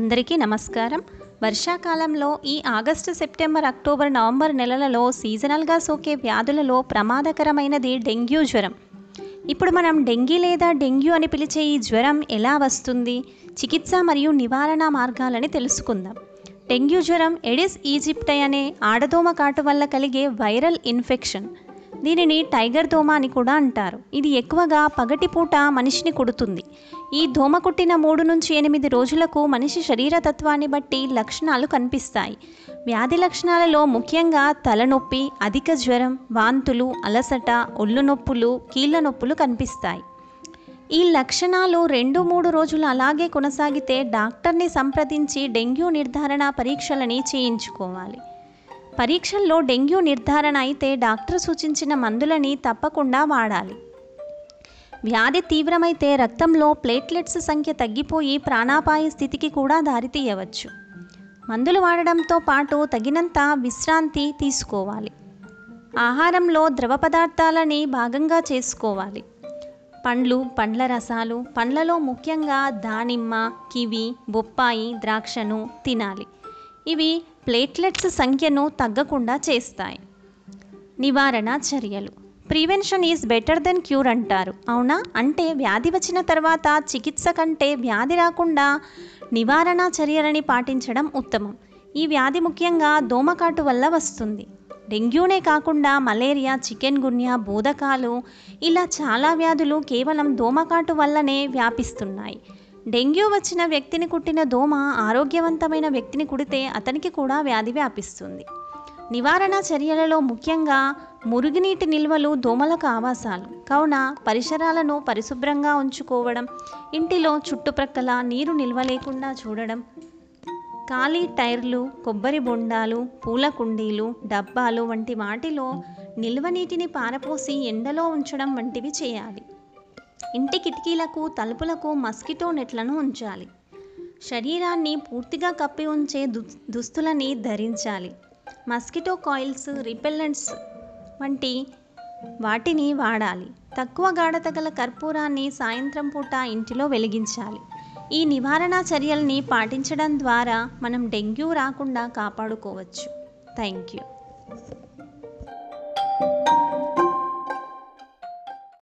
అందరికీ నమస్కారం. వర్షాకాలంలో ఈ ఆగస్టు సెప్టెంబర్ అక్టోబర్ నవంబర్ నెలలలో సీజనల్గా సోకే వ్యాధులలో ప్రమాదకరమైనది డెంగ్యూ జ్వరం. ఇప్పుడు మనం డెంగీ లేదా డెంగ్యూ అని పిలిచే ఈ జ్వరం ఎలా వస్తుంది? చికిత్స మరియు నివారణ మార్గాలని తెలుసుకుందాం. డెంగ్యూ జ్వరం ఎడిస్ ఈజిప్టై అనే ఆడదోమ కాటు వల్ల కలిగే వైరల్ ఇన్ఫెక్షన్. దీనిని టైగర్ దోమ అని కూడా అంటారు. ఇది ఎక్కువగా పగటిపూట మనిషిని కుడుతుంది. ఈ దోమ కుట్టిన మూడు నుంచి ఎనిమిది రోజులకు మనిషి శరీర తత్వాన్ని బట్టి లక్షణాలు కనిపిస్తాయి. వ్యాధి లక్షణాలలో ముఖ్యంగా తలనొప్పి అధిక జ్వరం వాంతులు అలసట ఒళ్ళు నొప్పులు కీళ్ళ నొప్పులు కనిపిస్తాయి. ఈ లక్షణాలు రెండు మూడు రోజులు అలాగే కొనసాగితే డాక్టర్ని సంప్రదించి డెంగ్యూ నిర్ధారణ పరీక్షలని చేయించుకోవాలి. పరీక్షల్లో డెంగ్యూ నిర్ధారణ అయితే డాక్టర్ సూచించిన మందులని తప్పకుండా వాడాలి. వ్యాధి తీవ్రమైతే రక్తంలో ప్లేట్లెట్స్ సంఖ్య తగ్గిపోయి ప్రాణాపాయ స్థితికి కూడా దారితీయవచ్చు. మందులు వాడడంతో పాటు తగినంత విశ్రాంతి తీసుకోవాలి. ఆహారంలో ద్రవ పదార్థాలని భాగంగా చేసుకోవాలి. పండ్లు పండ్ల రసాలు పండ్లలో ముఖ్యంగా దానిమ్మ కివి బొప్పాయి ద్రాక్షను తినాలి. ఇవి ప్లేట్లెట్స్ సంఖ్యను తగ్గకుండా చేస్తాయి. నివారణ చర్యలు. Prevention is better than cure అంటారు. అవునా? అంటే వ్యాధి వచ్చిన తర్వాత చికిత్స కంటే వ్యాధి రాకుండా నివారణ చర్యలని పాటించడం ఉత్తమం. ఈ వ్యాధి ముఖ్యంగా దోమకాటు వల్ల వస్తుంది. డెంగ్యూనే కాకుండా మలేరియా చికెన్ గున్యా బోధకాలు ఇలా చాలా వ్యాధులు కేవలం దోమకాటు వల్లనే వ్యాపిస్తున్నాయి. డెంగ్యూ వచ్చిన వ్యక్తిని కుట్టిన దోమ ఆరోగ్యవంతమైన వ్యక్తిని కుడితే అతనికి కూడా వ్యాధి వ్యాపిస్తుంది. నివారణ చర్యలలో ముఖ్యంగా మురుగునీటి నిల్వలు దోమలకు ఆవాసాలు. కావున పరిసరాలను పరిశుభ్రంగా ఉంచుకోవడం ఇంటిలో చుట్టుప్రక్కల నీరు నిల్వ లేకుండా చూడడం ఖాళీ టైర్లు కొబ్బరి బొండాలు పూల కుండీలు డబ్బాలు వంటి వాటిలో నిల్వ నీటిని పారపోసి ఎండలో ఉంచడం వంటివి చేయాలి. ఇంటి కిటికీలకు తలుపులకు మస్కిటో నెట్లను ఉంచాలి. శరీరాన్ని పూర్తిగా కప్పి ఉంచే దు దుస్తులని ధరించాలి. మస్కిటో కాయిల్స్ రిపెల్లెంట్స్ వంటి వాటిని వాడాలి. తక్కువ గాఢత గల కర్పూరాన్ని సాయంత్రం పూట ఇంటిలో వెలిగించాలి. ఈ నివారణ చర్యల్ని పాటించడం ద్వారా మనం డెంగ్యూ రాకుండా కాపాడుకోవచ్చు. Thank you.